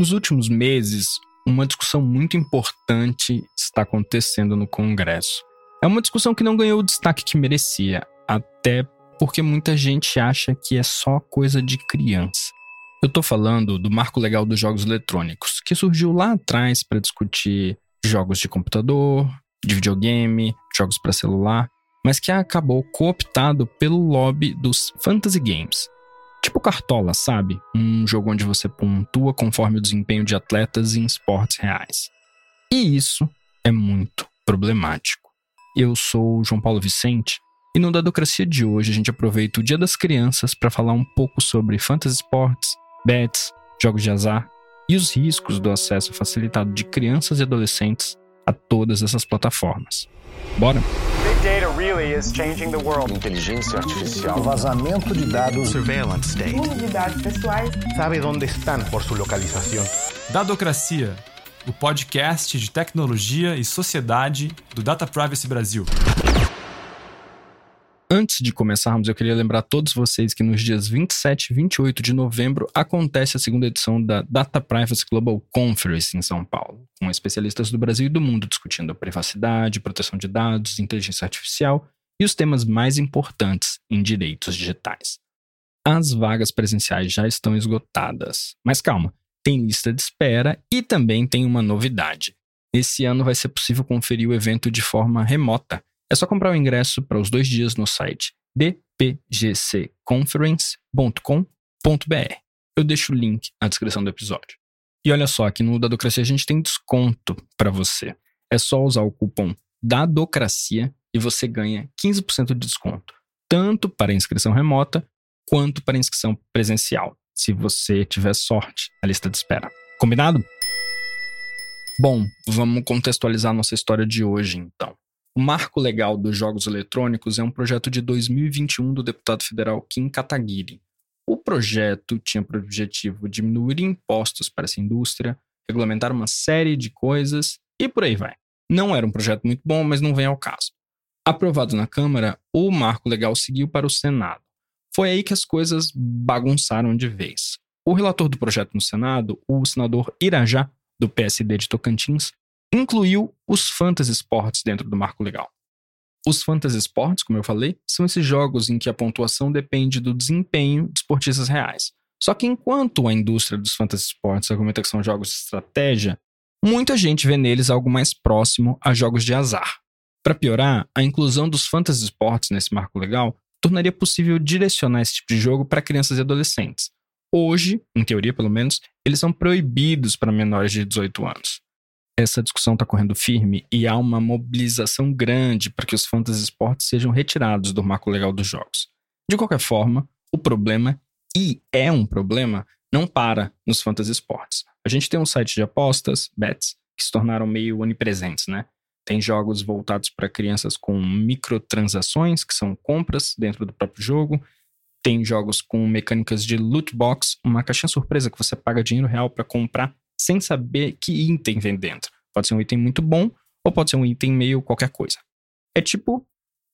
Nos últimos meses, uma discussão muito importante está acontecendo no Congresso. É uma discussão que não ganhou o destaque que merecia, até porque muita gente acha que é só coisa de criança. Eu estou falando do Marco Legal dos Jogos Eletrônicos, que surgiu lá atrás para discutir jogos de computador, de videogame, jogos para celular, mas que acabou cooptado pelo lobby dos fantasy games. Tipo Cartola, sabe? Um jogo onde você pontua conforme o desempenho de atletas em esportes reais. E isso é muito problemático. Eu sou João Paulo Vicente e no Dadocracia de hoje a gente aproveita o Dia das Crianças para falar um pouco sobre fantasy sports, bets, jogos de azar e os riscos do acesso facilitado de crianças e adolescentes a todas essas plataformas. Bora? Really is changing the world. Inteligência artificial. Vazamento de dados. Surveillance state. Uso de dados pessoais. Sabe onde estão por sua localização. Dadocracia, o podcast de tecnologia e sociedade do Data Privacy Brasil. Antes de começarmos, eu queria lembrar a todos vocês que nos dias 27 e 28 de novembro acontece a segunda edição da Data Privacy Global Conference em São Paulo, com especialistas do Brasil e do mundo discutindo a privacidade, proteção de dados, inteligência artificial e os temas mais importantes em direitos digitais. As vagas presenciais já estão esgotadas, mas calma, tem lista de espera e também tem uma novidade. Esse ano vai ser possível conferir o evento de forma remota é só comprar o ingresso para os dois dias no site dpgcconference.com.br. Eu deixo o link na descrição do episódio. E olha só, aqui no Dadocracia a gente tem desconto para você. É só usar o cupom DADOCRACIA e você ganha 15% de desconto, tanto para inscrição remota quanto para inscrição presencial, se você tiver sorte na lista de espera. Combinado? Bom, vamos contextualizar nossa história de hoje então. O Marco Legal dos Jogos Eletrônicos é um projeto de 2021 do deputado federal Kim Kataguiri. O projeto tinha por objetivo diminuir impostos para essa indústria, regulamentar uma série de coisas e por aí vai. Não era um projeto muito bom, mas não vem ao caso. Aprovado na Câmara, o marco legal seguiu para o Senado. Foi aí que as coisas bagunçaram de vez. O relator do projeto no Senado, o senador Irajá, do PSD de Tocantins, incluiu os fantasy sports dentro do marco legal. Os fantasy sports, como eu falei, são esses jogos em que a pontuação depende do desempenho de esportistas reais. Só que enquanto a indústria dos fantasy sports argumenta que são jogos de estratégia, muita gente vê neles algo mais próximo a jogos de azar. Para piorar, a inclusão dos fantasy sports nesse marco legal tornaria possível direcionar esse tipo de jogo para crianças e adolescentes. Hoje, em teoria pelo menos, eles são proibidos para menores de 18 anos essa discussão está correndo firme e há uma mobilização grande para que os fantasy sports sejam retirados do marco legal dos jogos. De qualquer forma, o problema, e é um problema, não para nos fantasy sports. A gente tem um site de apostas, bets, que se tornaram meio onipresentes, né? Tem jogos voltados para crianças com microtransações, que são compras dentro do próprio jogo. Tem jogos com mecânicas de loot box, uma caixinha surpresa que você paga dinheiro real para comprar sem saber que item vem dentro. Pode ser um item muito bom ou pode ser um item meio qualquer coisa. É tipo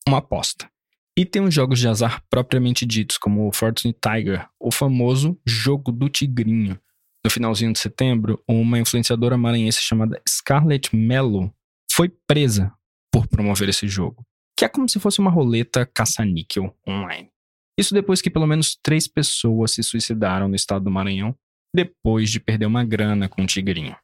uma aposta. E tem os jogos de azar propriamente ditos, como o Fortune Tiger, o famoso jogo do tigrinho. No finalzinho de setembro, uma influenciadora maranhense chamada Scarlett Mello foi presa por promover esse jogo, que é como se fosse uma roleta caça-níquel online. Isso depois que pelo menos três pessoas se suicidaram no estado do Maranhão depois de perder uma grana com o tigrinho.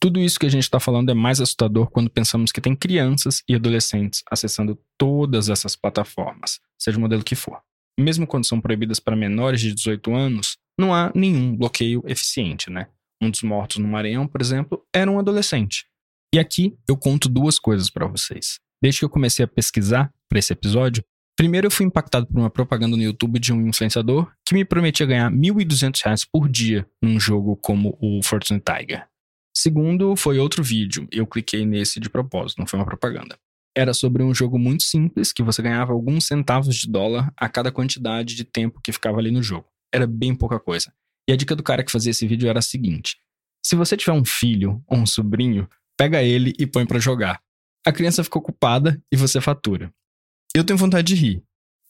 Tudo isso que a gente está falando é mais assustador quando pensamos que tem crianças e adolescentes acessando todas essas plataformas, seja o modelo que for. Mesmo quando são proibidas para menores de 18 anos, não há nenhum bloqueio eficiente, né? Um dos mortos no Maranhão, por exemplo, era um adolescente. E aqui eu conto duas coisas para vocês. Desde que eu comecei a pesquisar para esse episódio, Primeiro, eu fui impactado por uma propaganda no YouTube de um influenciador que me prometia ganhar R$ 1.200 por dia num jogo como o Fortune Tiger. Segundo, foi outro vídeo, eu cliquei nesse de propósito, não foi uma propaganda. Era sobre um jogo muito simples que você ganhava alguns centavos de dólar a cada quantidade de tempo que ficava ali no jogo. Era bem pouca coisa. E a dica do cara que fazia esse vídeo era a seguinte: se você tiver um filho ou um sobrinho, pega ele e põe para jogar. A criança fica ocupada e você fatura. Eu tenho vontade de rir,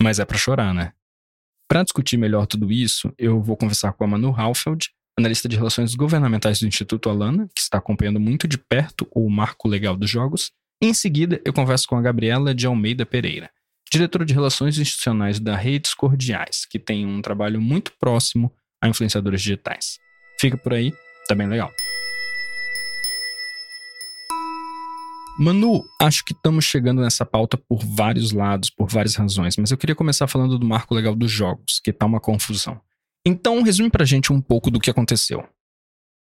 mas é para chorar, né? Para discutir melhor tudo isso, eu vou conversar com a Manu Halfeld, analista de relações governamentais do Instituto Alana, que está acompanhando muito de perto o marco legal dos jogos. Em seguida, eu converso com a Gabriela de Almeida Pereira, diretora de relações institucionais da Redes Cordiais, que tem um trabalho muito próximo a influenciadores digitais. Fica por aí, tá bem legal. Manu, acho que estamos chegando nessa pauta por vários lados, por várias razões, mas eu queria começar falando do marco legal dos jogos, que tá uma confusão. Então, resume pra gente um pouco do que aconteceu.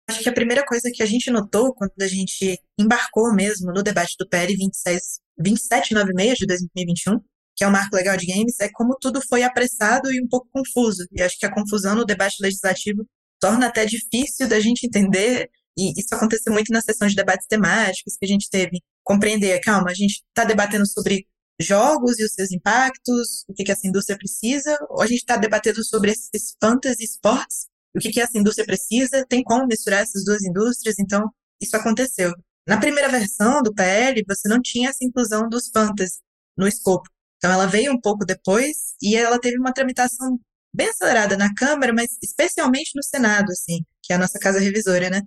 Acho que a primeira coisa que a gente notou quando a gente embarcou mesmo no debate do PL 26, 2796 de 2021, que é o marco legal de games, é como tudo foi apressado e um pouco confuso. E acho que a confusão no debate legislativo torna até difícil da gente entender, e isso aconteceu muito na sessão de debates temáticos que a gente teve. Compreender, calma, a gente está debatendo sobre jogos e os seus impactos, o que, que essa indústria precisa, ou a gente está debatendo sobre esses fantasy sports, o que, que essa indústria precisa, tem como misturar essas duas indústrias, então isso aconteceu. Na primeira versão do PL, você não tinha essa inclusão dos fantasy no escopo. Então ela veio um pouco depois e ela teve uma tramitação bem acelerada na Câmara, mas especialmente no Senado, assim, que é a nossa casa revisora, né?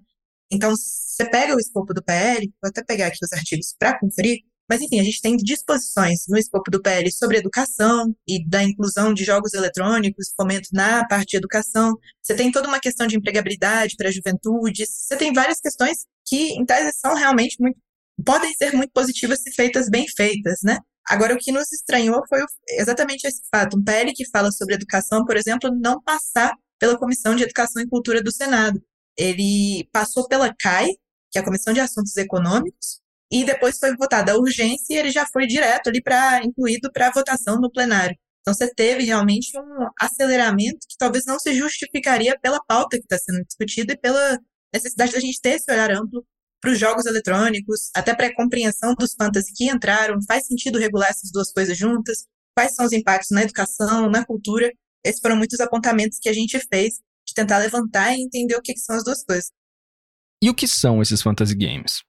Então, você pega o escopo do PL, vou até pegar aqui os artigos para conferir, mas, enfim, a gente tem disposições no escopo do PL sobre educação e da inclusão de jogos eletrônicos, fomento na parte de educação. Você tem toda uma questão de empregabilidade para a juventude. Você tem várias questões que, em tese, são realmente muito. podem ser muito positivas se feitas bem feitas, né? Agora, o que nos estranhou foi exatamente esse fato. Um PL que fala sobre educação, por exemplo, não passar pela Comissão de Educação e Cultura do Senado. Ele passou pela CAI, que é a Comissão de Assuntos Econômicos, e depois foi votada a urgência e ele já foi direto ali para incluído para votação no plenário. Então você teve realmente um aceleramento que talvez não se justificaria pela pauta que está sendo discutida e pela necessidade da gente ter esse olhar amplo para os jogos eletrônicos, até para a compreensão dos fantasy que entraram. Faz sentido regular essas duas coisas juntas? Quais são os impactos na educação, na cultura? Esses foram muitos apontamentos que a gente fez tentar levantar e entender o que, que são as duas coisas. E o que são esses fantasy games?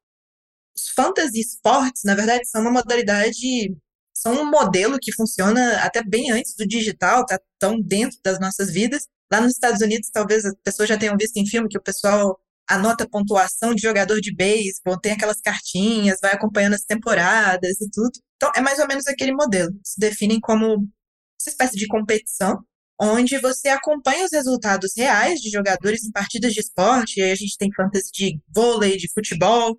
Os fantasy sports, na verdade, são uma modalidade, são um modelo que funciona até bem antes do digital, tá tão dentro das nossas vidas. Lá nos Estados Unidos, talvez as pessoas já tenham visto em filme que o pessoal anota pontuação de jogador de beisebol, tem aquelas cartinhas, vai acompanhando as temporadas e tudo. Então, é mais ou menos aquele modelo. Se definem como essa espécie de competição, onde você acompanha os resultados reais de jogadores em partidas de esporte. E aí a gente tem fantasy de vôlei, de futebol,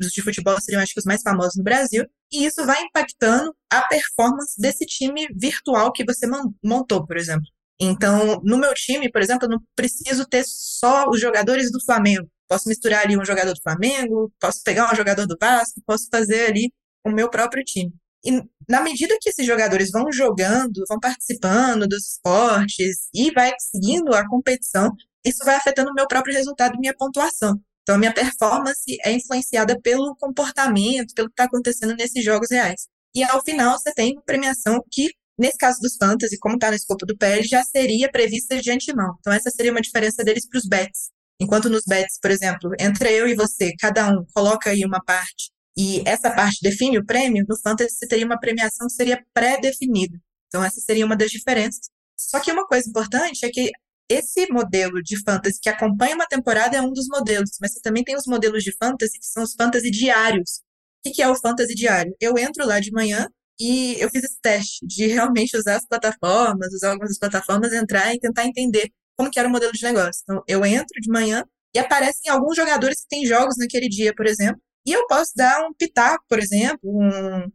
os de futebol seriam acho que os mais famosos no Brasil, e isso vai impactando a performance desse time virtual que você montou, por exemplo. Então, no meu time, por exemplo, eu não preciso ter só os jogadores do Flamengo. Posso misturar ali um jogador do Flamengo, posso pegar um jogador do Vasco, posso fazer ali o meu próprio time. E na medida que esses jogadores vão jogando, vão participando dos esportes e vai seguindo a competição, isso vai afetando o meu próprio resultado e minha pontuação. Então, a minha performance é influenciada pelo comportamento, pelo que está acontecendo nesses jogos reais. E ao final, você tem premiação que, nesse caso dos fantasy, como está no escopo do PL, já seria prevista de antemão. Então, essa seria uma diferença deles para os bets. Enquanto nos bets, por exemplo, entre eu e você, cada um coloca aí uma parte e essa parte define o prêmio, no fantasy você teria uma premiação que seria pré-definida. Então, essa seria uma das diferenças. Só que uma coisa importante é que esse modelo de fantasy que acompanha uma temporada é um dos modelos, mas você também tem os modelos de fantasy que são os fantasy diários. O que é o fantasy diário? Eu entro lá de manhã e eu fiz esse teste de realmente usar as plataformas, usar algumas das plataformas, entrar e tentar entender como que era o modelo de negócio. Então, eu entro de manhã e aparecem alguns jogadores que têm jogos naquele dia, por exemplo, e eu posso dar um pitaco, por exemplo, um,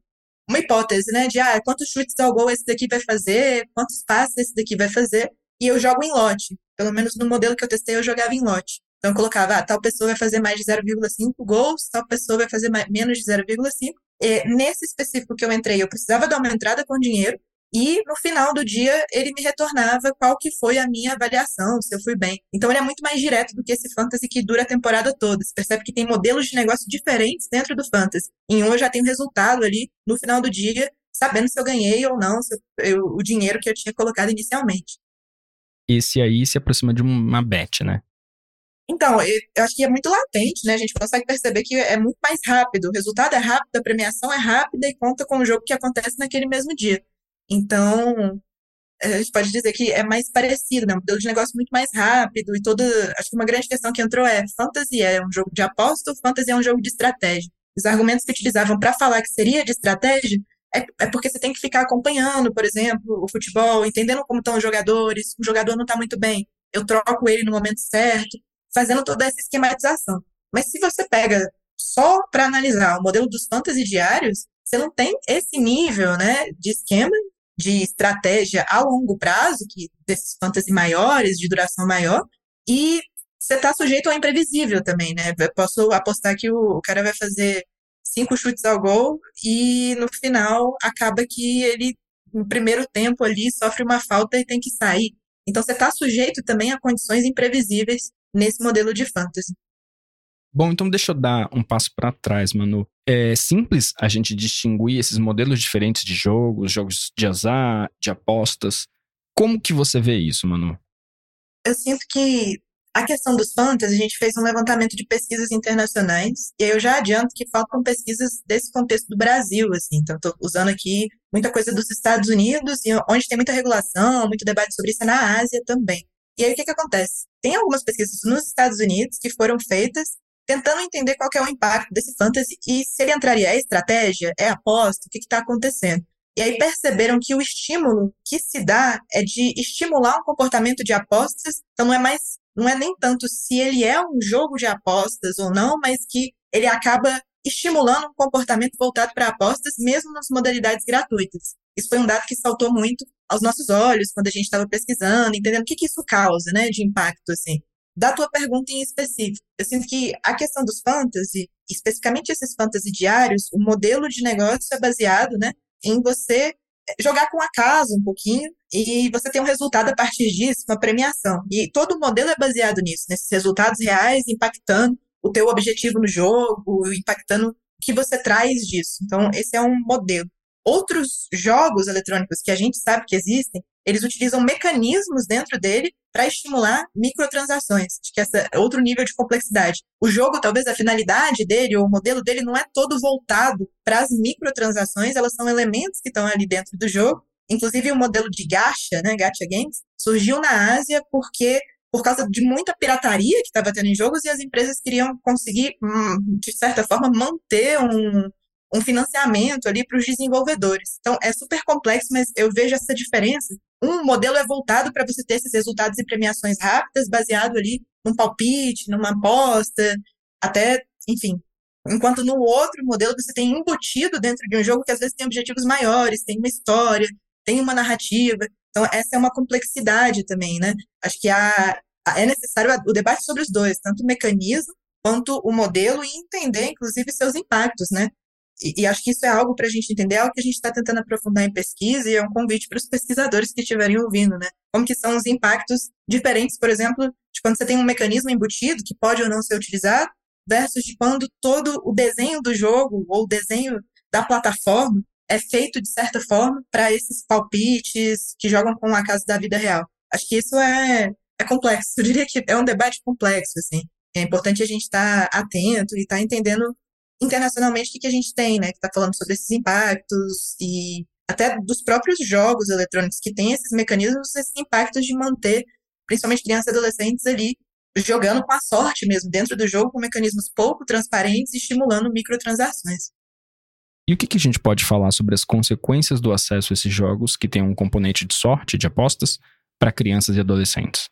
uma hipótese, né, de ah, quantos chutes ao gol esse daqui vai fazer, quantos passes esse daqui vai fazer, e eu jogo em lote. Pelo menos no modelo que eu testei, eu jogava em lote. Então eu colocava, ah, tal pessoa vai fazer mais de 0,5 gols, tal pessoa vai fazer mais, menos de 0,5. Nesse específico que eu entrei, eu precisava dar uma entrada com dinheiro, e no final do dia ele me retornava qual que foi a minha avaliação, se eu fui bem. Então ele é muito mais direto do que esse fantasy que dura a temporada toda. Você percebe que tem modelos de negócio diferentes dentro do fantasy. Em um eu já tenho resultado ali no final do dia, sabendo se eu ganhei ou não eu, o dinheiro que eu tinha colocado inicialmente. Esse aí se aproxima de uma bet, né? Então, eu acho que é muito latente, né? A gente consegue perceber que é muito mais rápido. O resultado é rápido, a premiação é rápida e conta com o jogo que acontece naquele mesmo dia. Então, a gente pode dizer que é mais parecido, né? Um modelo de negócio muito mais rápido e toda. Acho que uma grande questão que entrou é: fantasy é um jogo de aposta ou fantasy é um jogo de estratégia? Os argumentos que utilizavam para falar que seria de estratégia é, é, porque você tem que ficar acompanhando, por exemplo, o futebol, entendendo como estão os jogadores. O jogador não está muito bem, eu troco ele no momento certo, fazendo toda essa esquematização. Mas se você pega só para analisar o modelo dos fantasy diários, você não tem esse nível né, de esquema de estratégia a longo prazo, que desses fantasy maiores, de duração maior, e você está sujeito ao imprevisível também, né? Eu posso apostar que o, cara vai fazer cinco chutes ao gol e no final acaba que ele, no primeiro tempo ali, sofre uma falta e tem que sair. Então você está sujeito também a condições imprevisíveis nesse modelo de fantasy. Bom, então deixa eu dar um passo para trás, Manu. É simples a gente distinguir esses modelos diferentes de jogos, jogos de azar, de apostas. Como que você vê isso, Manu? Eu sinto que a questão dos fantasy, a gente fez um levantamento de pesquisas internacionais, e aí eu já adianto que faltam pesquisas desse contexto do Brasil, assim, então estou usando aqui muita coisa dos Estados Unidos, e onde tem muita regulação, muito debate sobre isso é na Ásia também. E aí o que, que acontece? Tem algumas pesquisas nos Estados Unidos que foram feitas tentando entender qual é o impacto desse fantasy e se ele entraria, é estratégia, é aposta, o que está acontecendo. E aí perceberam que o estímulo que se dá é de estimular um comportamento de apostas, então não é mais, não é nem tanto se ele é um jogo de apostas ou não, mas que ele acaba estimulando um comportamento voltado para apostas, mesmo nas modalidades gratuitas. Isso foi um dado que saltou muito aos nossos olhos quando a gente estava pesquisando, entendendo o que, que isso causa, né, de impacto, assim da tua pergunta em específico. Eu sinto que a questão dos fantasy, especificamente esses fantasy diários, o modelo de negócio é baseado, né, em você jogar com acaso um pouquinho e você tem um resultado a partir disso, uma premiação. E todo o modelo é baseado nisso, nesses resultados reais impactando o teu objetivo no jogo, impactando o que você traz disso. Então, esse é um modelo. Outros jogos eletrônicos que a gente sabe que existem, eles utilizam mecanismos dentro dele para estimular microtransações. Acho que essa é outro nível de complexidade. O jogo, talvez a finalidade dele ou o modelo dele não é todo voltado para as microtransações, elas são elementos que estão ali dentro do jogo. Inclusive o modelo de gacha, né, gacha games, surgiu na Ásia porque por causa de muita pirataria que estava tendo em jogos e as empresas queriam conseguir, hum, de certa forma, manter um, um financiamento ali para os desenvolvedores. Então, é super complexo, mas eu vejo essa diferença. Um modelo é voltado para você ter esses resultados e premiações rápidas, baseado ali num palpite, numa aposta, até, enfim. Enquanto no outro modelo você tem embutido dentro de um jogo que às vezes tem objetivos maiores, tem uma história, tem uma narrativa. Então, essa é uma complexidade também, né? Acho que há, é necessário o debate sobre os dois, tanto o mecanismo quanto o modelo e entender, inclusive, seus impactos, né? E, e, acho que isso é algo para a gente entender, é algo que a gente está tentando aprofundar em pesquisa e é um convite para os pesquisadores que estiverem ouvindo, né? Como que são os impactos diferentes, por exemplo, de quando você tem um mecanismo embutido que pode ou não ser utilizado, versus de quando todo o desenho do jogo ou o desenho da plataforma é feito de certa forma para esses palpites que jogam com a casa da vida real. Acho que isso é, é complexo. Eu diria que é um debate complexo, assim. É importante a gente estar tá atento e estar tá entendendo internacionalmente o que, a gente tem, né? Que está falando sobre esses impactos e até dos próprios jogos eletrônicos que têm esses mecanismos, esses impactos de manter, principalmente crianças e adolescentes ali jogando com a sorte mesmo dentro do jogo com mecanismos pouco transparentes e estimulando microtransações. E o que, que a gente pode falar sobre as consequências do acesso a esses jogos que têm um componente de sorte, de apostas, para crianças e adolescentes?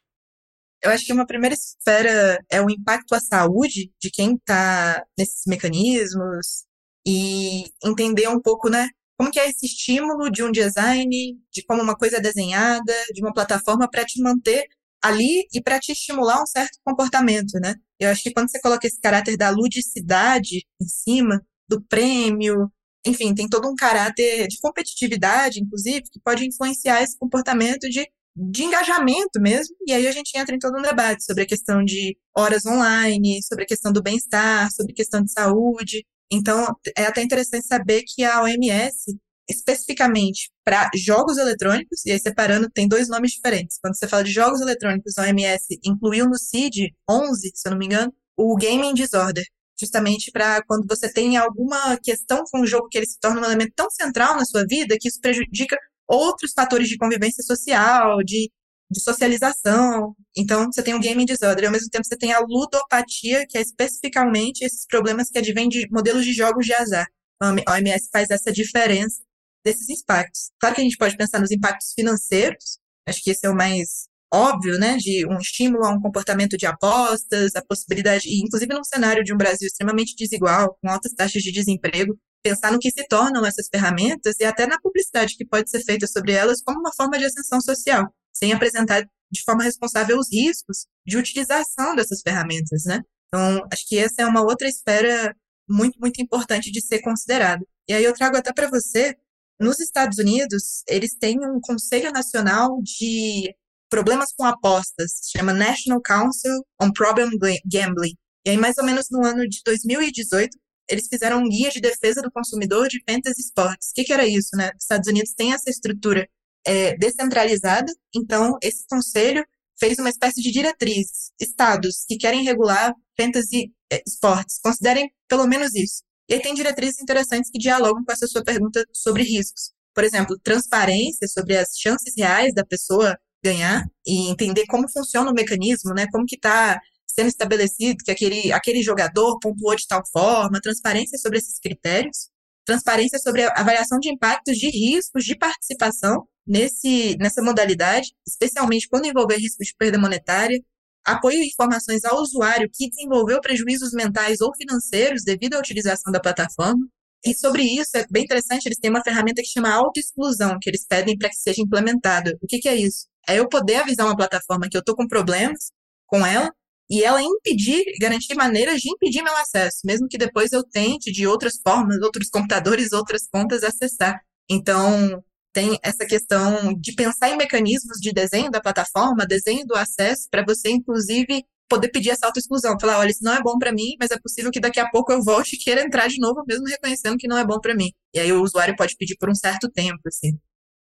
Eu acho que uma primeira esfera é o impacto à saúde de quem está nesses mecanismos e entender um pouco, né, como que é esse estímulo de um design, de como uma coisa é desenhada, de uma plataforma para te manter ali e para te estimular um certo comportamento, né? Eu acho que quando você coloca esse caráter da ludicidade em cima do prêmio, enfim, tem todo um caráter de competitividade, inclusive, que pode influenciar esse comportamento de de engajamento mesmo, e aí a gente entra em todo um debate sobre a questão de horas online, sobre a questão do bem-estar, sobre a questão de saúde. Então, é até interessante saber que a OMS, especificamente para jogos eletrônicos, e aí separando, tem dois nomes diferentes. Quando você fala de jogos eletrônicos, a OMS incluiu no CID 11, se eu não me engano, o Gaming Disorder, justamente para quando você tem alguma questão com o jogo que ele se torna um elemento tão central na sua vida que isso prejudica outros fatores de convivência social, de, de socialização. Então, você tem o gaming disorder, e ao mesmo tempo você tem a ludopatia, que é especificamente esses problemas que advêm de modelos de jogos de azar. A OMS faz essa diferença desses impactos. Claro que a gente pode pensar nos impactos financeiros, acho que esse é o mais óbvio, né, de um estímulo a um comportamento de apostas, a possibilidade, inclusive num cenário de um Brasil extremamente desigual, com altas taxas de desemprego, pensar no que se tornam essas ferramentas e até na publicidade que pode ser feita sobre elas como uma forma de ascensão social, sem apresentar de forma responsável os riscos de utilização dessas ferramentas, né? Então, acho que essa é uma outra esfera muito, muito importante de ser considerada. E aí eu trago até para você, nos Estados Unidos, eles têm um Conselho Nacional de problemas com apostas, chama National Council on Problem Gambling. E aí, mais ou menos no ano de 2018, eles fizeram um guia de defesa do consumidor de fantasy sports. O que, que era isso, né? Os Estados Unidos têm essa estrutura é, descentralizada, então esse conselho fez uma espécie de diretriz. Estados que querem regular fantasy é, sports, considerem pelo menos isso. E aí tem diretrizes interessantes que dialogam com essa sua pergunta sobre riscos. Por exemplo, transparência sobre as chances reais da pessoa ganhar e entender como funciona o mecanismo, né? Como que está sendo estabelecido que aquele, aquele jogador pontuou de tal forma, transparência sobre esses critérios, transparência sobre a avaliação de impactos de riscos de participação nesse, nessa modalidade, especialmente quando envolver riscos de perda monetária, apoio e informações ao usuário que desenvolveu prejuízos mentais ou financeiros devido à utilização da plataforma. E sobre isso, é bem interessante, eles têm uma ferramenta que chama autoexclusão, que eles pedem para que seja implementada. O que, que é isso? É eu poder avisar uma plataforma que eu estou com problemas com ela e ela impedir, garantir maneiras de impedir meu acesso, mesmo que depois eu tente de outras formas, outros computadores, outras contas acessar. Então, tem essa questão de pensar em mecanismos de desenho da plataforma, desenho do acesso, para você, inclusive, poder pedir essa autoexclusão. Falar, olha, isso não é bom para mim, mas é possível que daqui a pouco eu volte e queira entrar de novo, mesmo reconhecendo que não é bom para mim. E aí o usuário pode pedir por um certo tempo, assim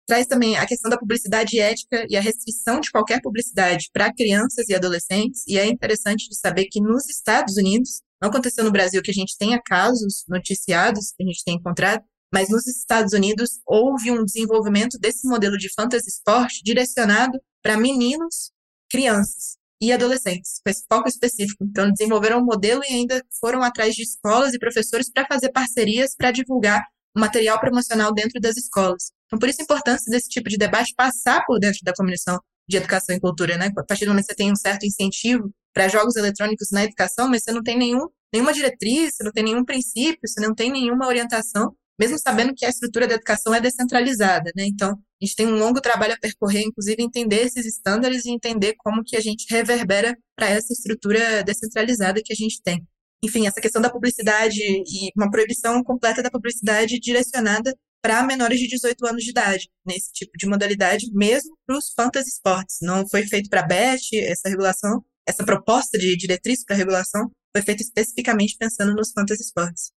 traz também a questão da publicidade ética e a restrição de qualquer publicidade para crianças e adolescentes. E é interessante de saber que nos Estados Unidos, não aconteceu no Brasil que a gente tenha casos noticiados que a gente tem encontrado, mas nos Estados Unidos houve um desenvolvimento desse modelo de fantasy sport direcionado para meninos, crianças e adolescentes, com esse foco específico. Então, desenvolveram um modelo e ainda foram atrás de escolas e professores para fazer parcerias para divulgar o material promocional dentro das escolas. Então, por isso a importância desse tipo de debate passar por dentro da Comissão de Educação e Cultura, né? A partir do momento que você tem um certo incentivo para jogos eletrônicos na educação, mas você não tem nenhum, nenhuma diretriz, você não tem nenhum princípio, você não tem nenhuma orientação, mesmo sabendo que a estrutura da educação é descentralizada, né? Então, a gente tem um longo trabalho a percorrer, inclusive entender esses estándares e entender como que a gente reverbera para essa estrutura descentralizada que a gente tem. Enfim, essa questão da publicidade e uma proibição completa da publicidade direcionada para menores de 18 anos de idade, nesse tipo de modalidade, mesmo para os fantasy sports. Não foi feito para bet essa regulação, essa proposta de diretriz para regulação foi feita especificamente pensando nos fantasy sports.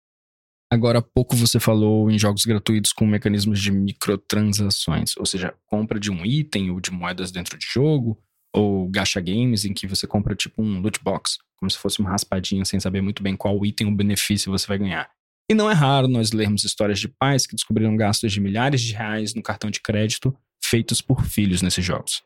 Agora há pouco você falou em jogos gratuitos com mecanismos de microtransações, ou seja, compra de um item ou de moedas dentro de jogo, ou gacha games em que você compra tipo um loot box, como se fosse uma raspadinha sem saber muito bem qual item ou benefício você vai ganhar. E não é raro nós lermos histórias de pais que descobriram gastos de milhares de reais no cartão de crédito feitos por filhos nesses jogos.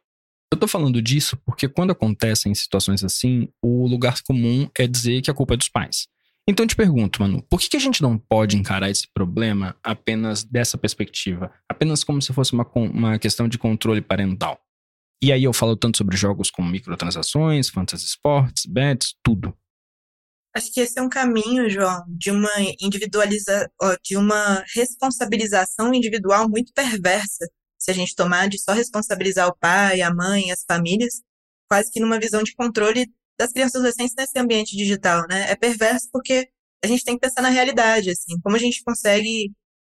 Eu tô falando disso porque quando acontecem situações assim, o lugar comum é dizer que a culpa é dos pais. Então eu te pergunto, Manu, por que a gente não pode encarar esse problema apenas dessa perspectiva? Apenas como se fosse uma, uma questão de controle parental? E aí eu falo tanto sobre jogos como microtransações, fantasy sports, bets, tudo. Acho que esse é um caminho, João, de uma individualiza, de uma responsabilização individual muito perversa. Se a gente tomar de só responsabilizar o pai, a mãe, as famílias, quase que numa visão de controle das crianças adolescentes nesse ambiente digital, né? É perverso porque a gente tem que pensar na realidade, assim, como a gente consegue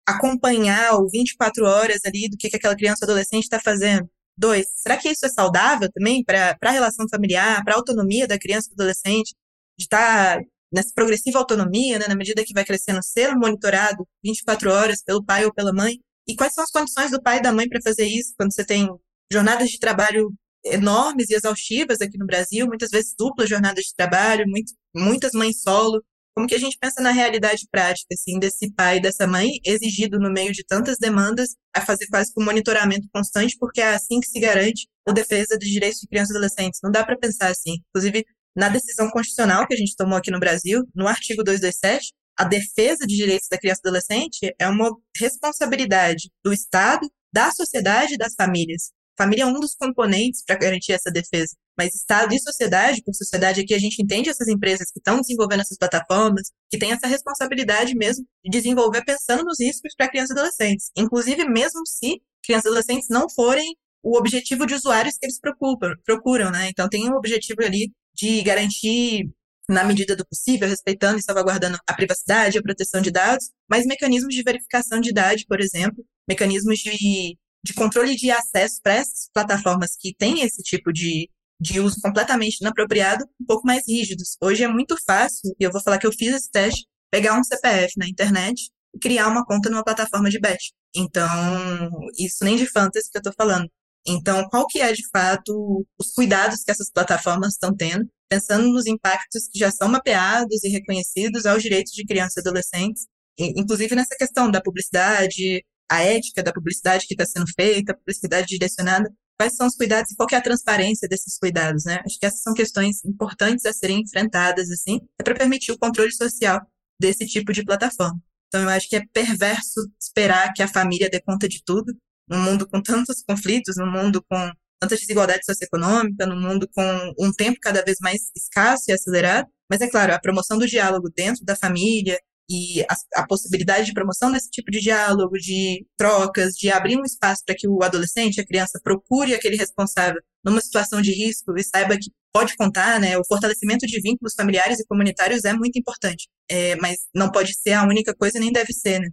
acompanhar o 24 horas ali do que, que aquela criança ou adolescente está fazendo. Dois, será que isso é saudável também para a relação familiar, para a autonomia da criança e do adolescente? de estar tá nessa progressiva autonomia, né, na medida que vai crescendo, ser monitorado 24 horas pelo pai ou pela mãe. E quais são as condições do pai e da mãe para fazer isso quando você tem jornadas de trabalho enormes e exaustivas aqui no Brasil, muitas vezes duplas jornadas de trabalho, muito, muitas mães solo, como que a gente pensa na realidade prática, assim, desse pai e dessa mãe exigido no meio de tantas demandas a fazer quase que um monitoramento constante, porque é assim que se garante a defesa dos direitos de crianças e adolescentes. Não dá para pensar assim. Inclusive, na decisão constitucional que a gente tomou aqui no Brasil, no artigo 227, a defesa de direitos da criança e adolescente é uma responsabilidade do Estado, da sociedade e das famílias. Família é um dos componentes para garantir essa defesa. Mas Estado e sociedade, por sociedade aqui a gente entende essas empresas que estão desenvolvendo essas plataformas, que têm essa responsabilidade mesmo de desenvolver pensando nos riscos para crianças e adolescentes. Inclusive, mesmo se crianças e adolescentes não forem o objetivo de usuários que eles procuram, procuram né? Então, tem um objetivo ali de garantir, na medida do possível, respeitando e salvaguardando a privacidade a proteção de dados, mas mecanismos de verificação de idade, por exemplo, mecanismos de, de controle de acesso para essas plataformas que têm esse tipo de, de uso completamente inapropriado, um pouco mais rígidos. Hoje é muito fácil, e eu vou falar que eu fiz esse teste, pegar um CPF na internet e criar uma conta numa plataforma de bet. Então, isso nem de fantasy que eu estou falando. Então, qual que é de fato os cuidados que essas plataformas estão tendo, pensando nos impactos que já são mapeados e reconhecidos aos direitos de crianças e adolescentes, inclusive nessa questão da publicidade, a ética da publicidade que está sendo feita, a publicidade direcionada, quais são os cuidados e qual é a transparência desses cuidados, né? Acho que essas são questões importantes a serem enfrentadas, assim, é para permitir o controle social desse tipo de plataforma. Então, eu acho que é perverso esperar que a família dê conta de tudo, num mundo com tantos conflitos, num mundo com tanta desigualdade socioeconômica, num mundo com um tempo cada vez mais escasso e acelerado. Mas é claro, a promoção do diálogo dentro da família e a, a possibilidade de promoção desse tipo de diálogo, de trocas, de abrir um espaço para que o adolescente, a criança, procure aquele responsável numa situação de risco e saiba que pode contar, né? O fortalecimento de vínculos familiares e comunitários é muito importante, é, mas não pode ser a única coisa nem deve ser, né?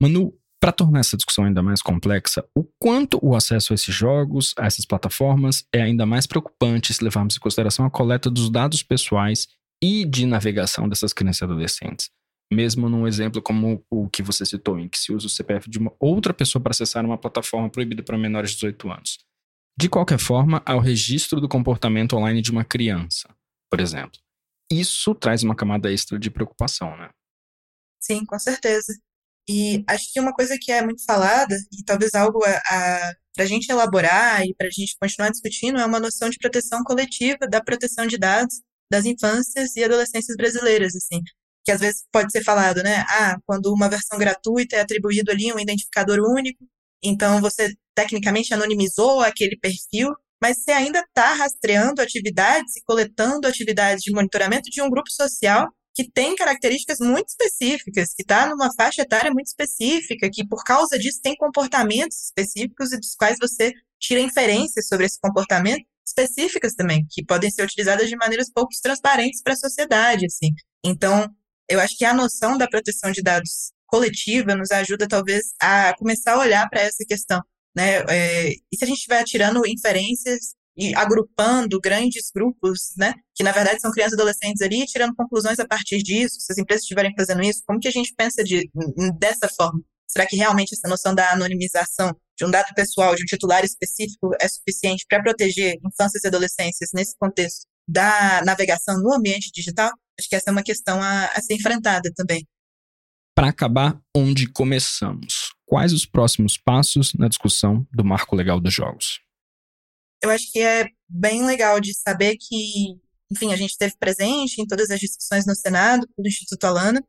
Manu, para tornar essa discussão ainda mais complexa, o quanto o acesso a esses jogos, a essas plataformas, é ainda mais preocupante se levarmos em consideração a coleta dos dados pessoais e de navegação dessas crianças e adolescentes. Mesmo num exemplo como o que você citou, em que se usa o CPF de uma outra pessoa para acessar uma plataforma proibida para menores de 18 anos. De qualquer forma, há o registro do comportamento online de uma criança, por exemplo. Isso traz uma camada extra de preocupação, né? Sim, com certeza. E acho que uma coisa que é muito falada, e talvez algo a, a para a gente elaborar e para a gente continuar discutindo, é uma noção de proteção coletiva da proteção de dados das infâncias e adolescências brasileiras, assim, que às vezes pode ser falado, né? Ah, quando uma versão gratuita é atribuído ali um identificador único, então você tecnicamente anonimizou aquele perfil, mas você ainda está rastreando atividades e coletando atividades de monitoramento de um grupo social que tem características muito específicas, que está numa faixa etária muito específica, que por causa disso tem comportamentos específicos e dos quais você tira inferências sobre esse comportamento específicas também, que podem ser utilizadas de maneiras pouco transparentes para a sociedade, assim. Então, eu acho que a noção da proteção de dados coletiva nos ajuda talvez a começar a olhar para essa questão, né? É, e se a gente estiver tirando inferências e agrupando grandes grupos, né, que na verdade são crianças e adolescentes ali, tirando conclusões a partir disso, se as empresas estiverem fazendo isso, como que a gente pensa de, dessa forma? Será que realmente essa noção da anonimização de um dado pessoal, de um titular específico, é suficiente para proteger infâncias e adolescências nesse contexto da navegação no ambiente digital? Acho que essa é uma questão a, a ser enfrentada também. Para acabar onde começamos, quais os próximos passos na discussão do marco legal dos jogos? eu acho que é bem legal de saber que, enfim, a gente esteve presente em todas as discussões no Senado, do Instituto Alana,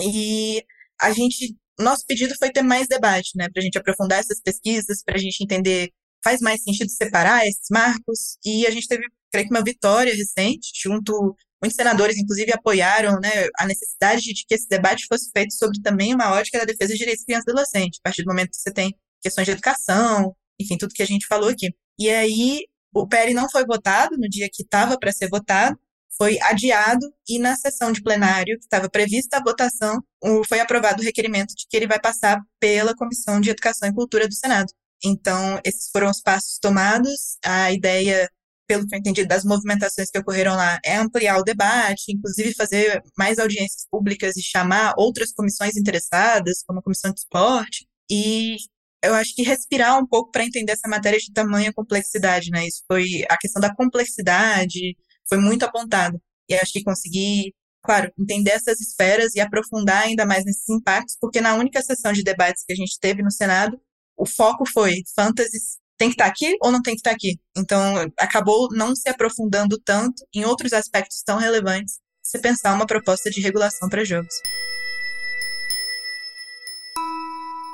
e a gente, nosso pedido foi ter mais debate, né, para a gente aprofundar essas pesquisas, para a gente entender faz mais sentido separar esses marcos, e a gente teve, creio que uma vitória recente, junto, muitos senadores, inclusive, apoiaram, né, a necessidade de que esse debate fosse feito sobre também uma ótica da defesa de direitos de criança e adolescente, a partir do momento que você tem questões de educação, enfim, tudo que a gente falou aqui. E aí o PL não foi votado no dia que estava para ser votado, foi adiado e na sessão de plenário que estava prevista a votação, foi aprovado o requerimento de que ele vai passar pela Comissão de Educação e Cultura do Senado. Então, esses foram os passos tomados. A ideia, pelo que eu entendi das movimentações que ocorreram lá, é ampliar o debate, inclusive fazer mais audiências públicas e chamar outras comissões interessadas, como a Comissão de Esporte, e eu acho que respirar um pouco para entender essa matéria de tamanha complexidade, né? Isso foi a questão da complexidade foi muito apontada. E acho que conseguir claro, entender essas esferas e aprofundar ainda mais nesses impactos, porque na única sessão de debates que a gente teve no Senado, o foco foi fantasies tem que estar aqui ou não tem que estar aqui. Então, acabou não se aprofundando tanto em outros aspectos tão relevantes se pensar uma proposta de regulação para jogos.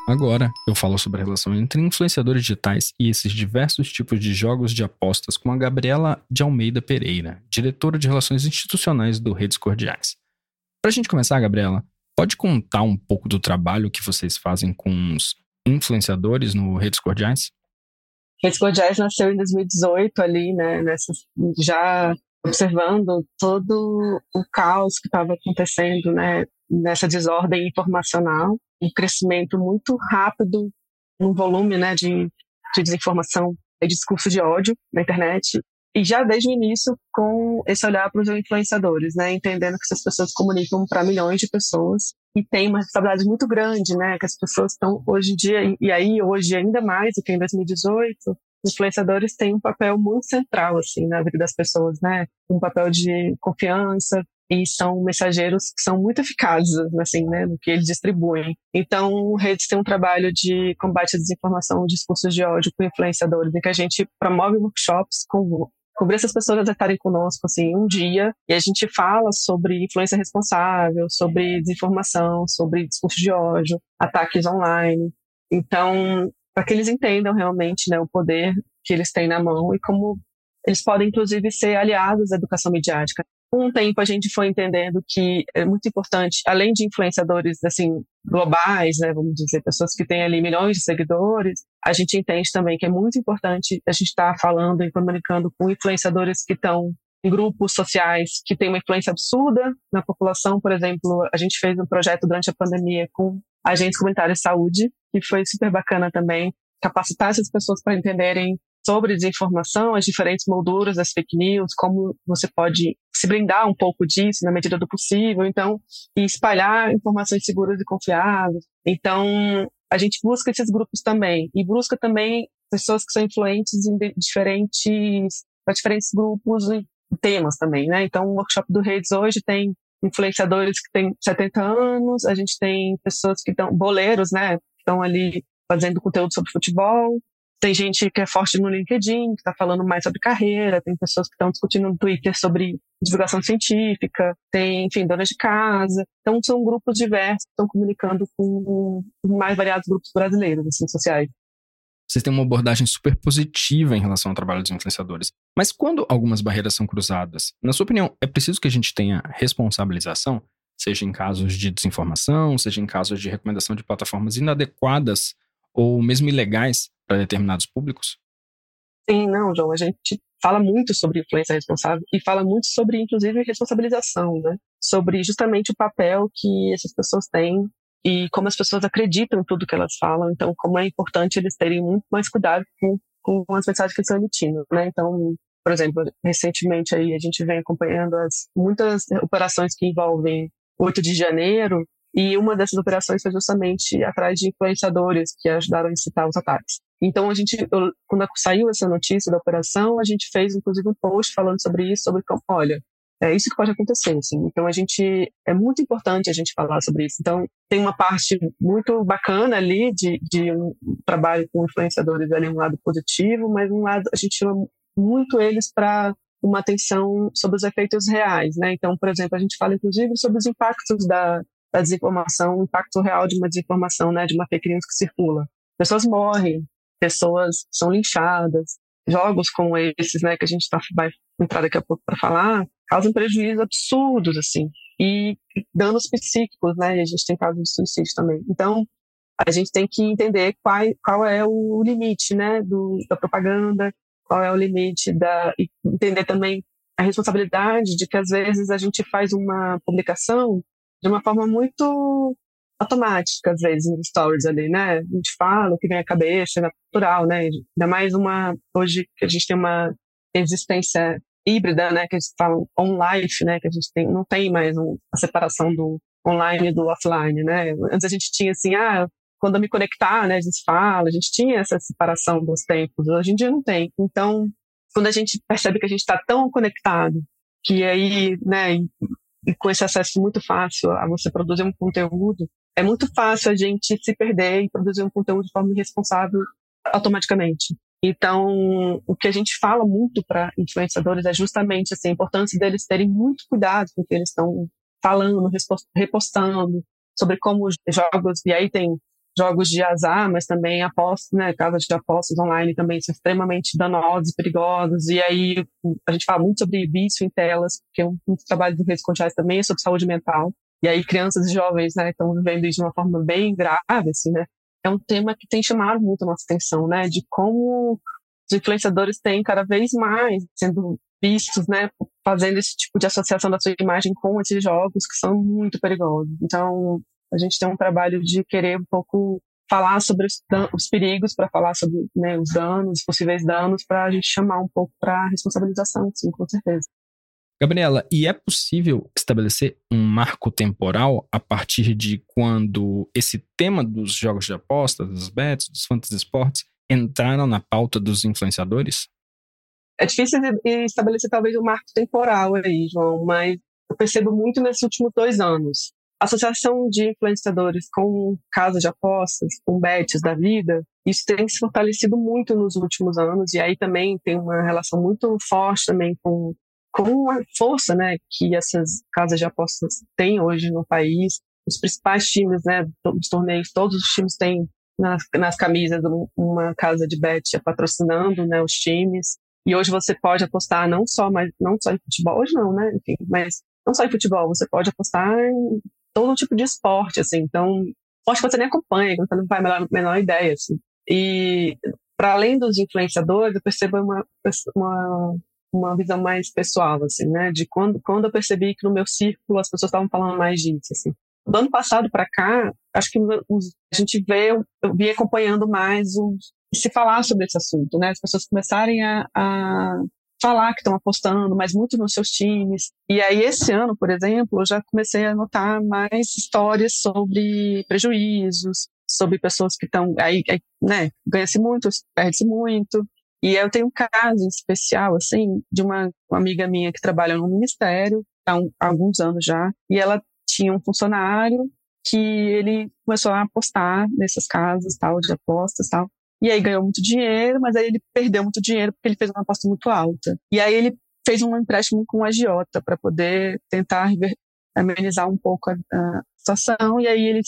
Agora, eu falo sobre a relação entre influenciadores digitais e esses diversos tipos de jogos de apostas com a Gabriela de Almeida Pereira, diretora de Relações Institucionais do Redes Cordiais. Para a gente começar, Gabriela, pode contar um pouco do trabalho que vocês fazem com os influenciadores no Redes Cordiais? Redes Cordiais nasceu em 2018 ali, né, nessa, já observando todo o caos que estava acontecendo, né, nessa desordem informacional, um crescimento muito rápido no volume, né, de, de desinformação e discurso de ódio na internet. E já desde o início com esse olhar para os influenciadores, né, entendendo que essas pessoas comunicam para milhões de pessoas e tem uma responsabilidade muito grande, né? Que as pessoas estão hoje em dia, e aí hoje ainda mais do que em 2018, influenciadores têm um papel muito central, assim, na vida das pessoas, né? Um papel de confiança, e são mensageiros que são muito eficazes, assim, né, no que eles distribuem. Então, Redes tem um trabalho de combate à desinformação, discursos de ódio com influenciadores, em que a gente promove workshops com cobrir essas pessoas a estarem conosco assim um dia e a gente fala sobre influência responsável, sobre desinformação, sobre discurso de ódio, ataques online. Então, para que eles entendam realmente né, o poder que eles têm na mão e como eles podem, inclusive, ser aliados da educação midiática com o tempo a gente foi entendendo que é muito importante, além de influenciadores assim globais, né, vamos dizer, pessoas que têm ali milhões de seguidores, a gente entende também que é muito importante a gente estar tá falando e comunicando com influenciadores que estão em grupos sociais que têm uma influência absurda na população. Por exemplo, a gente fez um projeto durante a pandemia com agentes comunitários de saúde, que foi super bacana também, capacitar essas pessoas para entenderem sobre desinformação, as diferentes molduras das fake news, como você pode se brindar um pouco disso na medida do possível, então, e espalhar informações seguras e confiáveis. Então, a gente busca esses grupos também e busca também pessoas que são influentes em diferentes, para diferentes grupos e temas também, né? Então, o workshop do Redes hoje tem influenciadores que têm 70 anos, a gente tem pessoas que estão boleiros, né? Estão ali fazendo conteúdo sobre futebol, tem gente que é forte no LinkedIn, que está falando mais sobre carreira, tem pessoas que estão discutindo no Twitter sobre divulgação científica, tem, enfim, donas de casa. Então, são grupos diversos que estão comunicando com mais variados grupos brasileiros, assim, sociais. Vocês têm uma abordagem super positiva em relação ao trabalho dos influenciadores. Mas quando algumas barreiras são cruzadas, na sua opinião, é preciso que a gente tenha responsabilização? Seja em casos de desinformação, seja em casos de recomendação de plataformas inadequadas ou mesmo ilegais para determinados públicos? Sim, não, João. A gente fala muito sobre influência responsável e fala muito sobre, inclusive, responsabilização, né? Sobre justamente o papel que essas pessoas têm e como as pessoas acreditam em tudo que elas falam. Então, como é importante eles terem muito mais cuidado com, com as mensagens que estão emitindo, né? Então, por exemplo, recentemente aí a gente vem acompanhando as muitas operações que envolvem 8 de janeiro e uma dessas operações foi justamente atrás de influenciadores que ajudaram a incitar os ataques. Então, a gente, eu, quando saiu essa notícia da operação, a gente fez, inclusive, um post falando sobre isso, sobre como, olha, é isso que pode acontecer, assim. Então, a gente, é muito importante a gente falar sobre isso. Então, tem uma parte muito bacana ali de, de um trabalho com influenciadores ali, um lado positivo, mas um lado, a gente chama muito eles para uma atenção sobre os efeitos reais, né? Então, por exemplo, a gente fala, inclusive, sobre os impactos da, da desinformação, o impacto real de uma desinformação, né? De uma fake news que circula. Pessoas morrem, pessoas são linchadas. Jogos como esses, né, que a gente tá, vai entrar daqui a pouco para falar, causam prejuízos absurdos, assim, e danos psíquicos, né, e a gente tem casos de suicídio também. Então, a gente tem que entender qual, qual é o limite, né, do, da propaganda, qual é o limite da, e entender também a responsabilidade de que às vezes a gente faz uma publicação de uma forma muito automática, às vezes, nos stories ali, né? A gente fala o que vem à cabeça, é natural, né? Ainda mais uma, hoje que a gente tem uma existência híbrida, né? Que eles falam on-life, né? Que a gente tem, não tem mais um, a separação do online e do offline, né? Antes a gente tinha assim, ah, quando eu me conectar, né? A gente fala, a gente tinha essa separação dos tempos, hoje em dia não tem. Então, quando a gente percebe que a gente está tão conectado, que aí, né, e com esse acesso muito fácil a você produzir um conteúdo, é muito fácil a gente se perder e produzir um conteúdo de forma irresponsável automaticamente. Então, o que a gente fala muito para influenciadores é justamente assim, a importância deles terem muito cuidado com o que eles estão falando, repostando, sobre como os jogos, e aí tem jogos de azar, mas também apostas, né, casas de apostas online também são extremamente danosos e perigosos, e aí a gente fala muito sobre vício em telas, porque um, trabalho do Redes Condiais também é sobre saúde mental, e aí crianças e jovens, né, estão vivendo isso de uma forma bem grave, assim, né, é um tema que tem chamado muito a nossa atenção, né, de como os influenciadores têm cada vez mais sendo vistos, né, fazendo esse tipo de associação da sua imagem com esses jogos que são muito perigosos. Então, a gente tem um trabalho de querer um pouco falar sobre os, os perigos, para falar sobre né, os danos, possíveis danos, para a gente chamar um pouco para responsabilização, sim, com certeza. Gabriela, e é possível estabelecer um marco temporal a partir de quando esse tema dos jogos de apostas, dos bets, dos fantasy sports entraram na pauta dos influenciadores? É difícil estabelecer talvez um marco temporal aí, João, mas eu percebo muito nesses últimos dois anos. Associação de influenciadores com casas de apostas, com bets da vida, isso tem se fortalecido muito nos últimos anos e aí também tem uma relação muito forte também com com a força, né, que essas casas de apostas têm hoje no país. Os principais times, né, dos torneios, todos os times têm nas, nas camisas uma casa de bet patrocinando, né, os times. E hoje você pode apostar não só, mas não só em futebol, hoje não, né? Enfim, mas não só em futebol, você pode apostar em todo tipo de esporte, assim. Então, esporte que você nem acompanha, que você não faz a menor, menor ideia, assim. E para além dos influenciadores, eu percebo uma, uma, uma visão mais pessoal, assim, né? De quando, quando eu percebi que no meu círculo as pessoas estavam falando mais disso, assim. Do ano passado para cá, acho que a gente vê, eu vi acompanhando mais os, se falar sobre esse assunto, né? As pessoas começarem a, a falar que estão apostando, mas muito nos seus times. E aí, esse ano, por exemplo, eu já comecei a notar mais histórias sobre prejuízos, sobre pessoas que estão. Aí, aí, né, ganha-se muito, perde-se muito. E eu tenho um caso especial, assim, de uma, uma amiga minha que trabalha no ministério há, um, há alguns anos já, e ela tinha um funcionário que ele começou a apostar nessas casas, tal, de apostas, tal. E aí ganhou muito dinheiro, mas aí ele perdeu muito dinheiro porque ele fez uma aposta muito alta. E aí ele fez um empréstimo com a agiota para poder tentar amenizar um pouco a, a, situação. E aí ele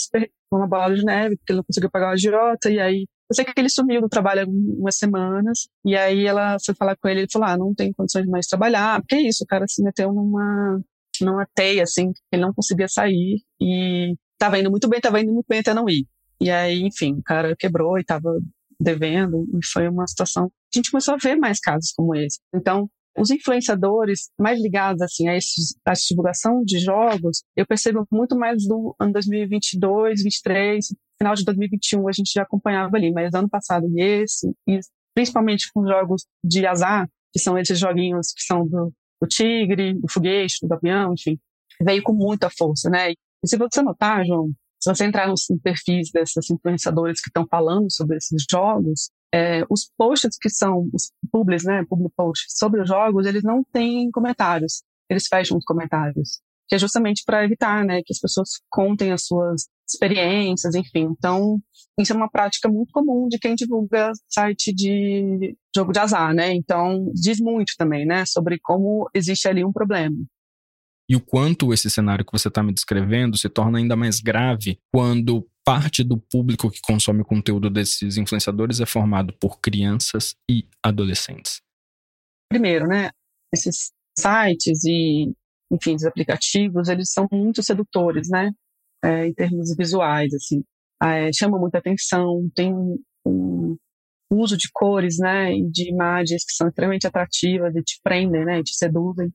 uma bola de neve porque ele não conseguiu pagar o agiota. E aí eu sei que ele sumiu do trabalho umas semanas. E aí ela foi falar com ele. Ele falou: Ah, não tem condições de mais trabalhar. Porque é isso, o cara se meteu numa numa teia assim, ele não conseguia sair e tava indo muito bem, tava indo muito bem até não ir. E aí, enfim, o cara quebrou e tava devendo, e foi uma situação. A gente começou a ver mais casos como esse. Então, os influenciadores mais ligados assim a, esses, a divulgação de jogos, eu percebo muito mais do ano 2022, 2023, final de 2021 a gente já acompanhava ali, mas ano passado e esse, e principalmente com jogos de azar, que são esses joguinhos que são do, do tigre, do foguete, do avião, enfim, veio com muita força, né? E se você notar, João, se você entrar nos perfis desses influenciadores que estão falando sobre esses jogos, é, os posts que são os publics, né, public posts sobre os jogos, eles não têm comentários, eles fecham os comentários, que é justamente para evitar, né, que as pessoas contem as suas experiências, enfim. Então, isso é uma prática muito comum de quem divulga site de jogo de azar, né? Então, diz muito também, né, sobre como existe ali um problema e o quanto esse cenário que você está me descrevendo se torna ainda mais grave quando parte do público que consome o conteúdo desses influenciadores é formado por crianças e adolescentes. Primeiro, né, esses sites e, enfim, os aplicativos, eles são muito sedutores, né, é, em termos visuais, assim, é, chama muita atenção, tem um, uso de cores, né, de imagens que são extremamente atrativas e te prendem, né, e te seduzem.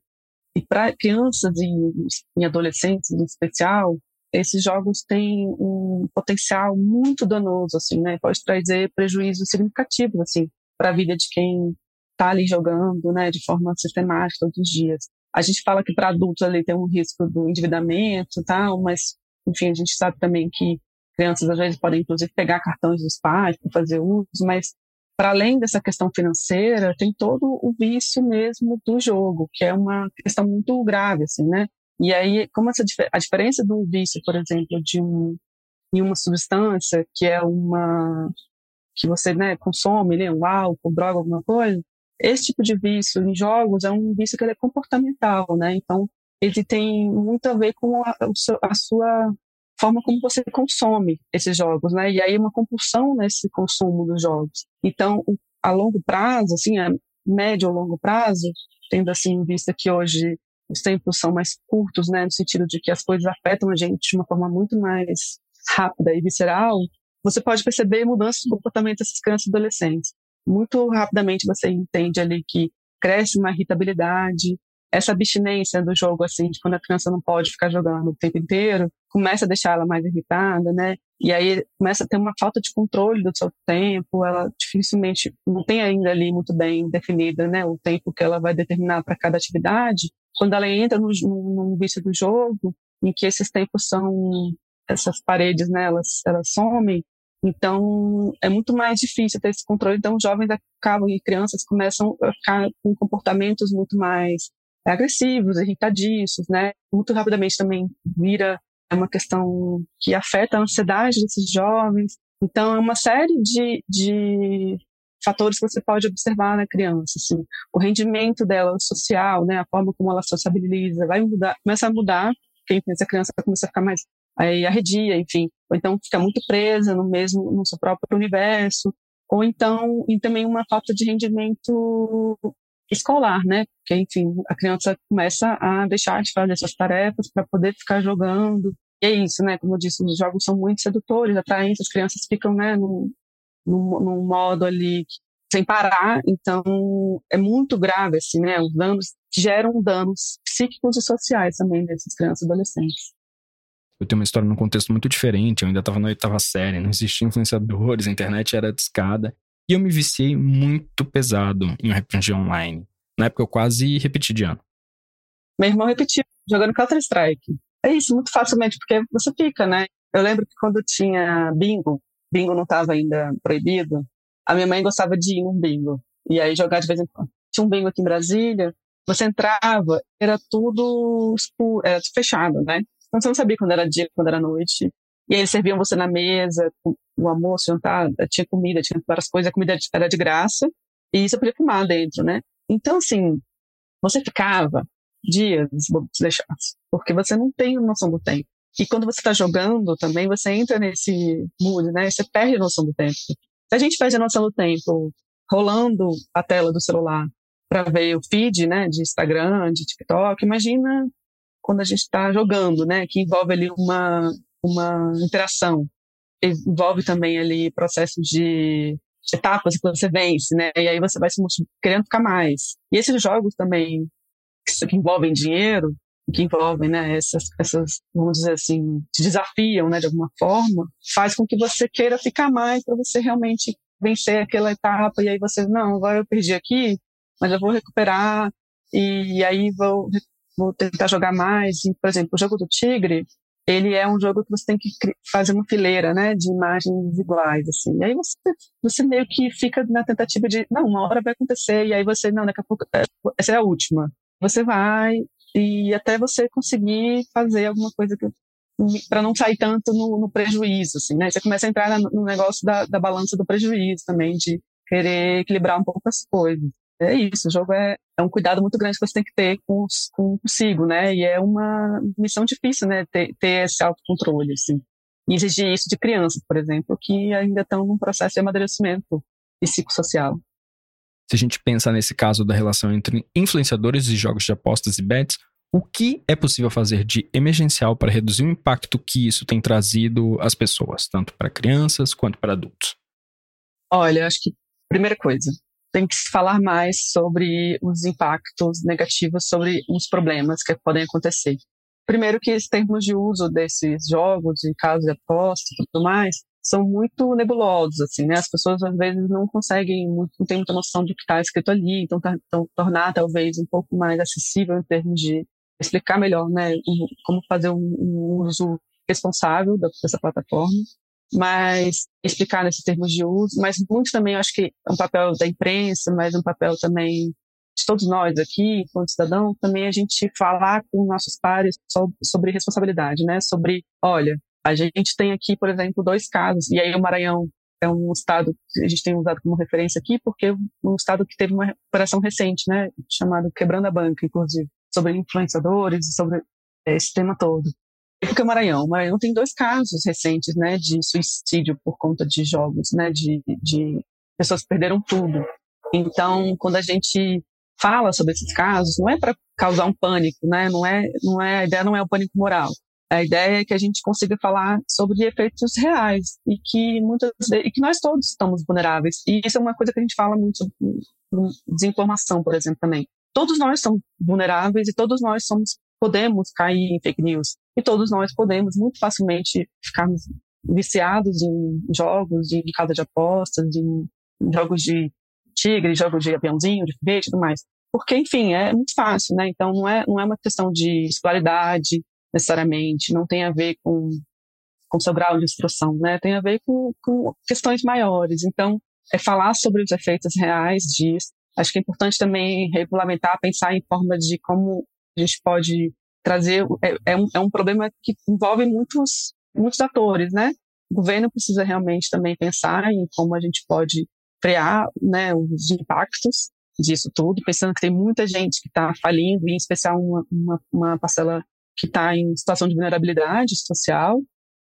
E para crianças e, e adolescentes, em especial, esses jogos têm um potencial muito danoso, assim, né? Pode trazer prejuízos significativos, assim, para a vida de quem está ali jogando, né, de forma sistemática todos os dias. A gente fala que para adultos ali tem um risco do endividamento e tal, mas, enfim, a gente sabe também que crianças às vezes podem, inclusive, pegar cartões dos pais para fazer uso, mas para além dessa questão financeira, tem todo o vício mesmo do jogo, que é uma questão muito grave, assim, né? E aí, como essa, a diferença do vício, por exemplo, de um, em uma substância que é uma que você né, consome, né, um álcool, droga, alguma coisa, esse tipo de vício em jogos é um vício que é comportamental, né? Então, ele tem muito a ver com a, a sua forma como você consome esses jogos, né? E aí uma compulsão nesse consumo dos jogos. Então, a longo prazo, assim, a médio ou longo prazo, tendo assim em vista que hoje os tempos são mais curtos, né, no sentido de que as coisas afetam a gente de uma forma muito mais rápida e visceral, você pode perceber mudanças de comportamento dessas crianças e adolescentes. Muito rapidamente você entende ali que cresce uma irritabilidade, essa abstinência do jogo, assim, de quando a criança não pode ficar jogando o tempo inteiro, começa a deixar ela mais irritada, né? E aí começa a ter uma falta de controle do seu tempo, ela dificilmente não tem ainda ali muito bem definida, né, o tempo que ela vai determinar para cada atividade. Quando ela entra no, no, no vício do jogo, em que esses tempos são essas paredes, né, elas, elas somem, então, é muito mais difícil ter esse controle. Então, jovens acabam e crianças começam a ficar com comportamentos muito mais agressivos, irritadiços, né? Muito rapidamente também vira uma questão que afeta a ansiedade desses jovens. Então, é uma série de, de fatores que você pode observar na criança, assim. O rendimento dela social, né? A forma como ela sociabiliza vai mudar, começa a mudar. Quem pensa a criança começa a ficar mais aí arredia, enfim, ou então fica muito presa no mesmo, no seu próprio universo, ou então, e também uma falta de rendimento escolar, né? Porque, enfim, a criança começa a deixar de fazer suas tarefas para poder ficar jogando. E é isso, né? Como eu disse, os jogos são muito sedutores, atraentes, as crianças ficam, né, num, num, num modo ali sem parar, então é muito grave, assim, né? Os danos geram danos psíquicos e sociais também dessas crianças e adolescentes. Eu tenho uma história num contexto muito diferente. Eu ainda estava na oitava série, não existia influenciadores, a internet era discada. E eu me viciei muito pesado em RPG online. Na época eu quase repeti de ano. Meu irmão repetiu, jogando Counter-Strike. É isso, muito facilmente, porque você fica, né? Eu lembro que quando tinha bingo, bingo não estava ainda proibido, a minha mãe gostava de ir num bingo. E aí jogar de vez em quando. Tinha um bingo aqui em Brasília, você entrava, era tudo era fechado, né? Então você não sabia quando era dia, quando era noite. E aí eles serviam você na mesa, o almoço, jantar, tinha comida, tinha várias coisas, a comida era de graça, e você podia fumar dentro, né? Então, assim, você ficava dias, se deixasse, porque você não tem noção do tempo. E quando você está jogando também, você entra nesse mood, né? Você perde a noção do tempo. Se a gente perde a noção do tempo rolando a tela do celular para ver o feed, né, de Instagram, de TikTok, imagina quando a gente está jogando, né? Que envolve ali uma, uma interação. Envolve também ali processo de etapas que você vence, né? E aí você vai se querendo ficar mais. E esses jogos também que envolvem dinheiro, que envolvem, né, essas, essas, vamos dizer assim, te desafiam, né, de alguma forma, faz com que você queira ficar mais para você realmente vencer aquela etapa e aí você, não, agora eu perdi aqui, mas eu vou recuperar e aí vou vou tentar jogar mais. E, por exemplo, o jogo do Tigre, ele é um jogo que você tem que fazer uma fileira, né, de imagens iguais, assim. E aí você, você meio que fica na tentativa de, não, uma hora vai acontecer, e aí você, não, daqui a pouco, é, essa é a última. Você vai, e até você conseguir fazer alguma coisa que para não sair tanto no, no, prejuízo, assim, né? Você começa a entrar no negócio da, da balança do prejuízo também, de querer equilibrar um pouco as coisas é isso, o jogo é, é um cuidado muito grande que você tem que ter com, com consigo, né? E é uma missão difícil, né? Ter, ter esse autocontrole, assim. E exigir isso de crianças, por exemplo, que ainda estão num processo de amadurecimento psicossocial. Se a gente pensar nesse caso da relação entre influenciadores e jogos de apostas e bets, o que é possível fazer de emergencial para reduzir o impacto que isso tem trazido às pessoas, tanto para crianças quanto para adultos? Olha, acho que primeira coisa, tem que se falar mais sobre os impactos negativos, sobre os problemas que podem acontecer. Primeiro que os termos de uso desses jogos e casos de aposta e tudo mais são muito nebulosos, assim, né? As pessoas às vezes não conseguem, não têm muita noção do que está escrito ali, então, tá, então tornar talvez um pouco mais acessível em termos de explicar melhor, né, como fazer um, um uso responsável dessa plataforma mas explicar nesses termos de uso, mas muito também acho que é um papel da imprensa, mas um papel também de todos nós aqui, enquanto cidadão, também a gente falar com nossos pares sobre responsabilidade, né? Sobre, olha, a gente tem aqui, por exemplo, dois casos, e aí o Maranhão é um estado que a gente tem usado como referência aqui, porque é um estado que teve uma operação recente, né? Chamado Quebrando a Banca, inclusive, sobre influenciadores, sobre é, esse tema todo. E por que o Maranhão? O Maranhão tem dois casos recentes, né? De suicídio por conta de jogos, né? De, de pessoas que perderam tudo. Então, quando a gente fala sobre esses casos, não é para causar um pânico, né? Não é, não é, a ideia não é o pânico moral. A ideia é que a gente consiga falar sobre efeitos reais e que muitas e que nós todos estamos vulneráveis. E isso é uma coisa que a gente fala muito sobre desinformação, por exemplo, também. Todos nós somos vulneráveis e todos nós somos podemos cair em fake news e todos nós podemos muito facilmente ficarmos viciados em jogos de casa de apostas, em jogos de tigre, jogos de aviãozinho, de foguete e tudo mais. Porque, enfim, é muito fácil, né? Então, não é, não é uma questão de escolaridade, necessariamente, não tem a ver com, com seu grau de instrução, né? Tem a ver com, com questões maiores. Então, é falar sobre os efeitos reais disso. Acho que é importante também regulamentar, pensar em forma de como a gente pode trazer. É, é, um, é um problema que envolve muitos, muitos atores, né? O governo precisa realmente também pensar em como a gente pode frear né, os impactos disso tudo, pensando que tem muita gente que está falindo, em especial uma, uma, uma parcela que está em situação de vulnerabilidade social,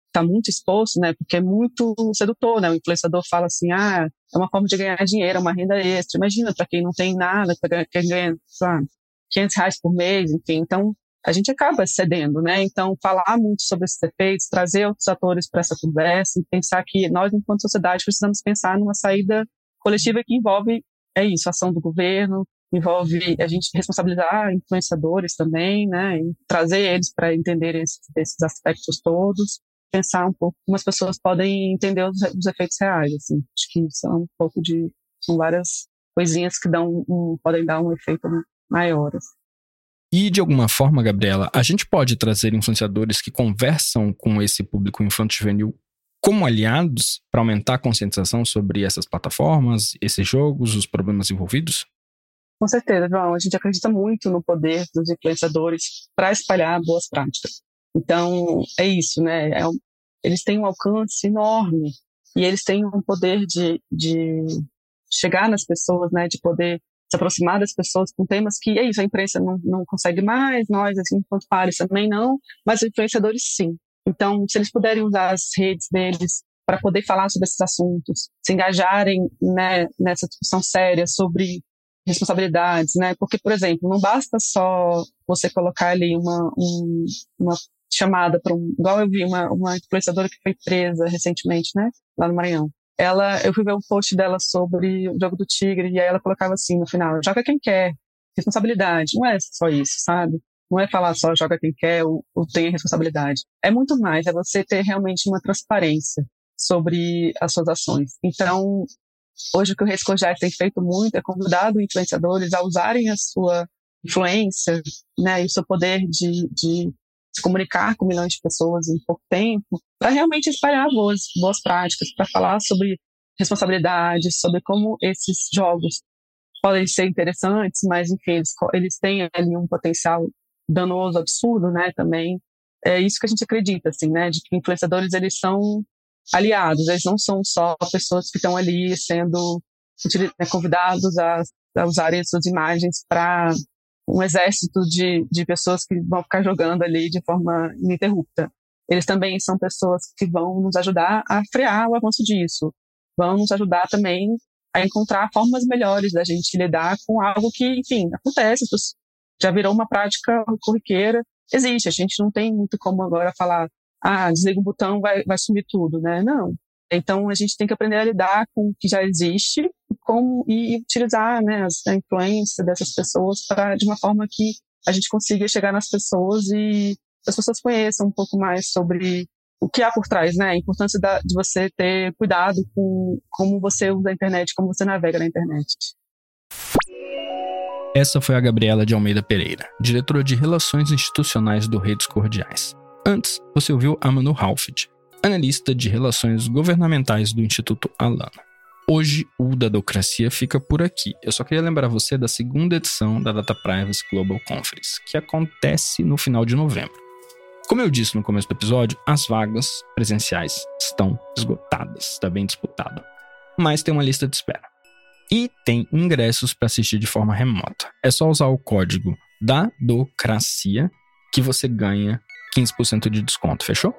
está muito exposto, né? Porque é muito sedutor, né? O influenciador fala assim, ah, é uma forma de ganhar dinheiro, é uma renda extra. Imagina para quem não tem nada, para quem ganha, sabe, 500 reais por mês, enfim. Então, a gente acaba cedendo, né? Então, falar muito sobre esses efeitos, trazer outros atores para essa conversa e pensar que nós, enquanto sociedade, precisamos pensar numa saída coletiva que envolve, é isso, ação do governo, envolve a gente responsabilizar influenciadores também, né? E trazer eles para entender esses, esses, aspectos todos, pensar um pouco como as pessoas podem entender os, os efeitos reais, assim. Acho que são um pouco de, são várias coisinhas que dão um, podem dar um efeito maior. Assim. E de alguma forma, Gabriela, a gente pode trazer influenciadores que conversam com esse público infanto-juvenil como aliados para aumentar a conscientização sobre essas plataformas, esses jogos, os problemas envolvidos? Com certeza, João. A gente acredita muito no poder dos influenciadores para espalhar boas práticas. Então, é isso, né? É um, eles têm um alcance enorme e eles têm um poder de, de chegar nas pessoas, né? De poder se aproximar das pessoas com temas que, é isso, a imprensa não, não consegue mais, nós, assim, enquanto pares também não, mas os influenciadores sim. Então, se eles puderem usar as redes deles para poder falar sobre esses assuntos, se engajarem né, nessa discussão séria sobre responsabilidades, né? Porque, por exemplo, não basta só você colocar ali uma, um, uma chamada para um. Igual eu vi uma, uma influenciadora que foi presa recentemente, né? Lá no Maranhão ela, eu fui ver um post dela sobre o jogo do tigre e aí ela colocava assim no final, joga quem quer, responsabilidade. Não é só isso, sabe? Não é falar só joga quem quer ou, ou tenha responsabilidade. É muito mais, é você ter realmente uma transparência sobre as suas ações. Então, hoje o que o Redes Cordiais tem feito muito é convidado influenciadores a usarem a sua influência, né, e o seu poder de, de se comunicar com milhões de pessoas em pouco tempo, para realmente espalhar boas, boas práticas, para falar sobre responsabilidade, sobre como esses jogos podem ser interessantes, mas enfim, eles, eles têm ali um potencial danoso, absurdo, né, também. É isso que a gente acredita, assim, né, de que influenciadores, eles são aliados, eles não são só pessoas que estão ali sendo né, convidados a, a usarem suas imagens para um exército de, de pessoas que vão ficar jogando ali de forma ininterrupta. Eles também são pessoas que vão nos ajudar a frear o avanço disso, vão nos ajudar também a encontrar formas melhores da gente lidar com algo que, enfim, acontece, já virou uma prática corriqueira, existe, a gente não tem muito como agora falar, ah, desliga o botão, vai, vai sumir tudo, né? Não. Então, a gente tem que aprender a lidar com o que já existe como, e utilizar né, a influência dessas pessoas para de uma forma que a gente consiga chegar nas pessoas e as pessoas conheçam um pouco mais sobre o que há por trás, né? A importância da, de você ter cuidado com como você usa a internet, como você navega na internet. Essa foi a Gabriela de Almeida Pereira, diretora de Relações Institucionais do Redes Cordiais. Antes, você ouviu a Manu Halfit, analista de Relações Governamentais do Instituto Alana. Hoje o Dadocracia fica por aqui. Eu só queria lembrar você da segunda edição da Data Privacy Global Conference, que acontece no final de novembro. Como eu disse no começo do episódio, as vagas presenciais estão esgotadas, está bem disputado. Mas tem uma lista de espera. E tem ingressos para assistir de forma remota. É só usar o código DADOCRACIA que você ganha 15% de desconto, fechou?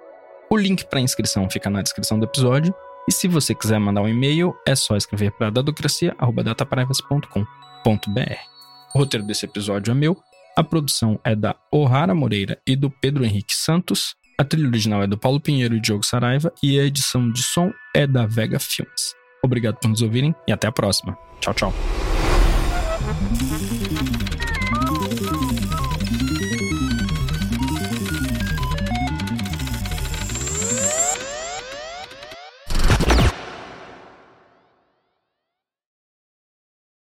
O link para inscrição fica na descrição do episódio e se você quiser mandar um e-mail, é só escrever para dadocracia.dataprivacy.com.br. O roteiro desse episódio é meu, a produção é da O'Hara Moreira e do Pedro Henrique Santos, a trilha original é do Paulo Pinheiro e Diogo Saraiva e a edição de som é da Vega Filmes. Obrigado por nos ouvirem e até a próxima. Tchau, tchau.